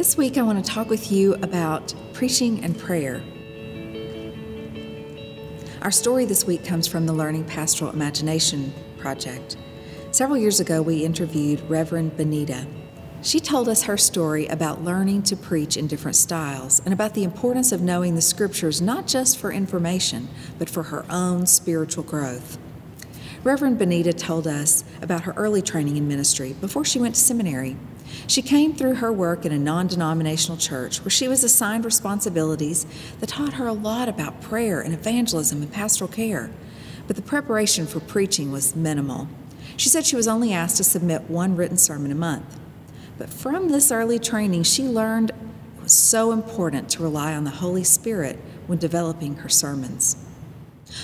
This week, I want to talk with you about preaching and prayer. Our story this week comes from the Learning Pastoral Imagination Project. Several years ago, we interviewed Reverend Benita. She told us her story about learning to preach in different styles and about the importance of knowing the scriptures not just for information, but for her own spiritual growth. Reverend Benita told us about her early training in ministry before she went to seminary. She came through her work in a non denominational church where she was assigned responsibilities that taught her a lot about prayer and evangelism and pastoral care. But the preparation for preaching was minimal. She said she was only asked to submit one written sermon a month. But from this early training, she learned it was so important to rely on the Holy Spirit when developing her sermons.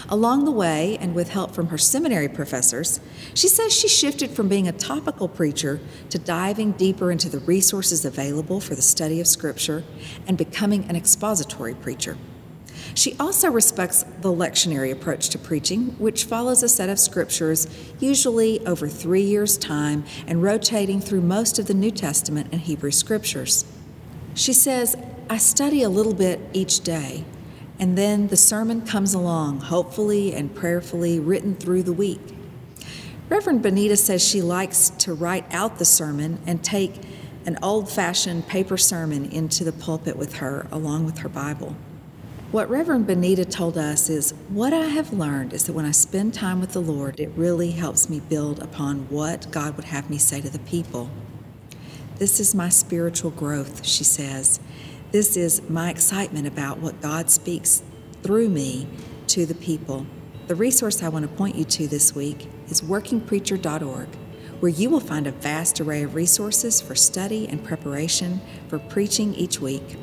Along the way, and with help from her seminary professors, she says she shifted from being a topical preacher to diving deeper into the resources available for the study of Scripture and becoming an expository preacher. She also respects the lectionary approach to preaching, which follows a set of scriptures, usually over three years' time and rotating through most of the New Testament and Hebrew scriptures. She says, I study a little bit each day, and then the sermon comes along, hopefully and prayerfully written through the week. Reverend Benita says she likes to write out the sermon and take an old fashioned paper sermon into the pulpit with her, along with her Bible. What Reverend Benita told us is what I have learned is that when I spend time with the Lord, it really helps me build upon what God would have me say to the people. This is my spiritual growth, she says, this is my excitement about what God speaks through me to the people. The resource I want to point you to this week is workingpreacher.org, where you will find a vast array of resources for study and preparation for preaching each week.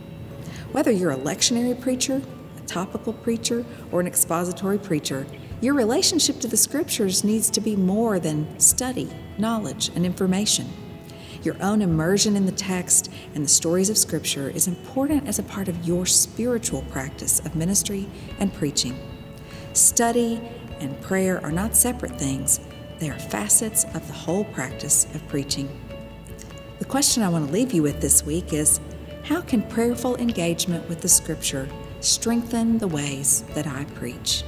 Whether you're a lectionary preacher, a topical preacher, or an expository preacher, your relationship to the scriptures needs to be more than study, knowledge, and information. Your own immersion in the text and the stories of Scripture is important as a part of your spiritual practice of ministry and preaching. Study and prayer are not separate things, they are facets of the whole practice of preaching. The question I want to leave you with this week is How can prayerful engagement with the Scripture strengthen the ways that I preach?